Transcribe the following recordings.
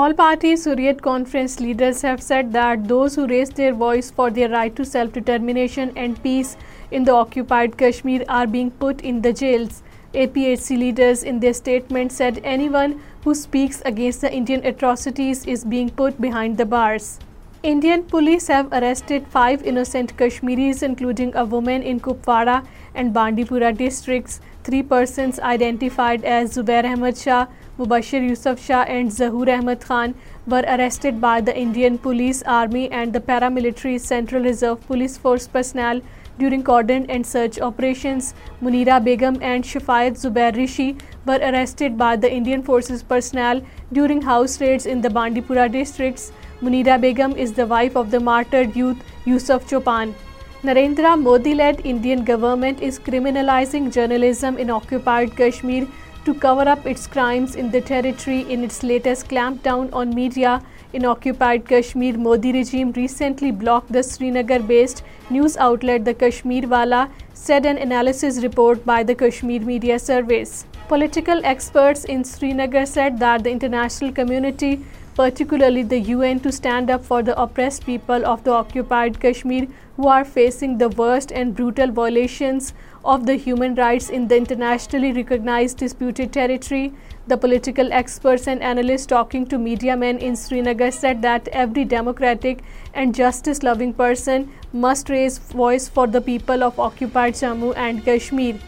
All party Suryat Conference leaders have said that those who raise their voice for their right to self-determination and peace in the occupied Kashmir are being put in the jails. APHC leaders in their statement said anyone who speaks against the Indian atrocities is being put behind the bars. Indian police have arrested 5 innocent Kashmiris, including a woman, in Kupwara and Bandipora districts. 3 persons identified as Zubair Ahmad Shah, Mubashir Yusuf Shah and Zahur Ahmad Khan were arrested by the Indian Police, Army and the Paramilitary Central Reserve Police Force personnel during cordon and search operations. Munira Begum and Shafayat Zubair Rishi were arrested by the Indian Forces personnel during house raids in the Bandipora districts. Munira Begum is the wife of the martyred youth Yusuf Chopin. Narendra Modi-led Indian government is criminalizing journalism in occupied Kashmir to cover up its crimes in the territory in its latest clampdown on media in occupied Kashmir. Modi regime recently blocked the Srinagar-based news outlet The Kashmirwala, said an analysis report by the Kashmir Media Service. Political experts in Srinagar said that the international community particularly the UN, to stand up for the oppressed people of the occupied Kashmir who are facing the worst and brutal violations of the human rights in the internationally recognized disputed territory. The political experts and analysts talking to media men in Srinagar said that every democratic and justice-loving person must raise voice for the people of occupied Jammu and Kashmir.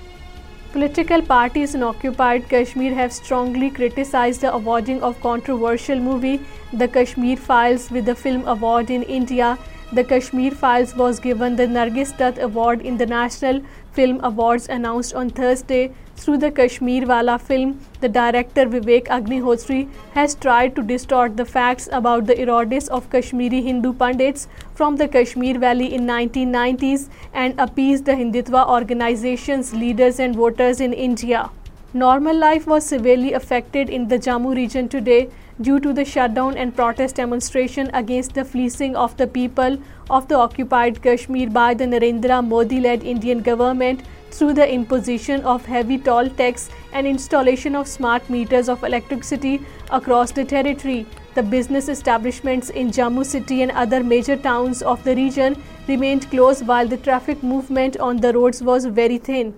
Political parties in occupied Kashmir have strongly criticized the awarding of controversial movie The Kashmir Files with the Film Award in India the Kashmir Files was given the Nargis Dutt Award in the National Film Awards announced on Thursday. Through the Kashmirwala film, the director Vivek Agnihotri has tried to distort the facts about the erotics of Kashmiri Hindu Pandits from the Kashmir Valley in 1990s and appease the Hindutva organization's leaders and voters in India. Normal life was severely affected in the Jammu region today due to the shutdown and protest demonstration against the fleecing of the people of the occupied Kashmir by the Narendra Modi-led Indian government through the imposition of heavy toll tax and installation of smart meters of electricity across the territory. The business establishments in Jammu city and other major towns of the region remained closed while the traffic movement on the roads was very thin.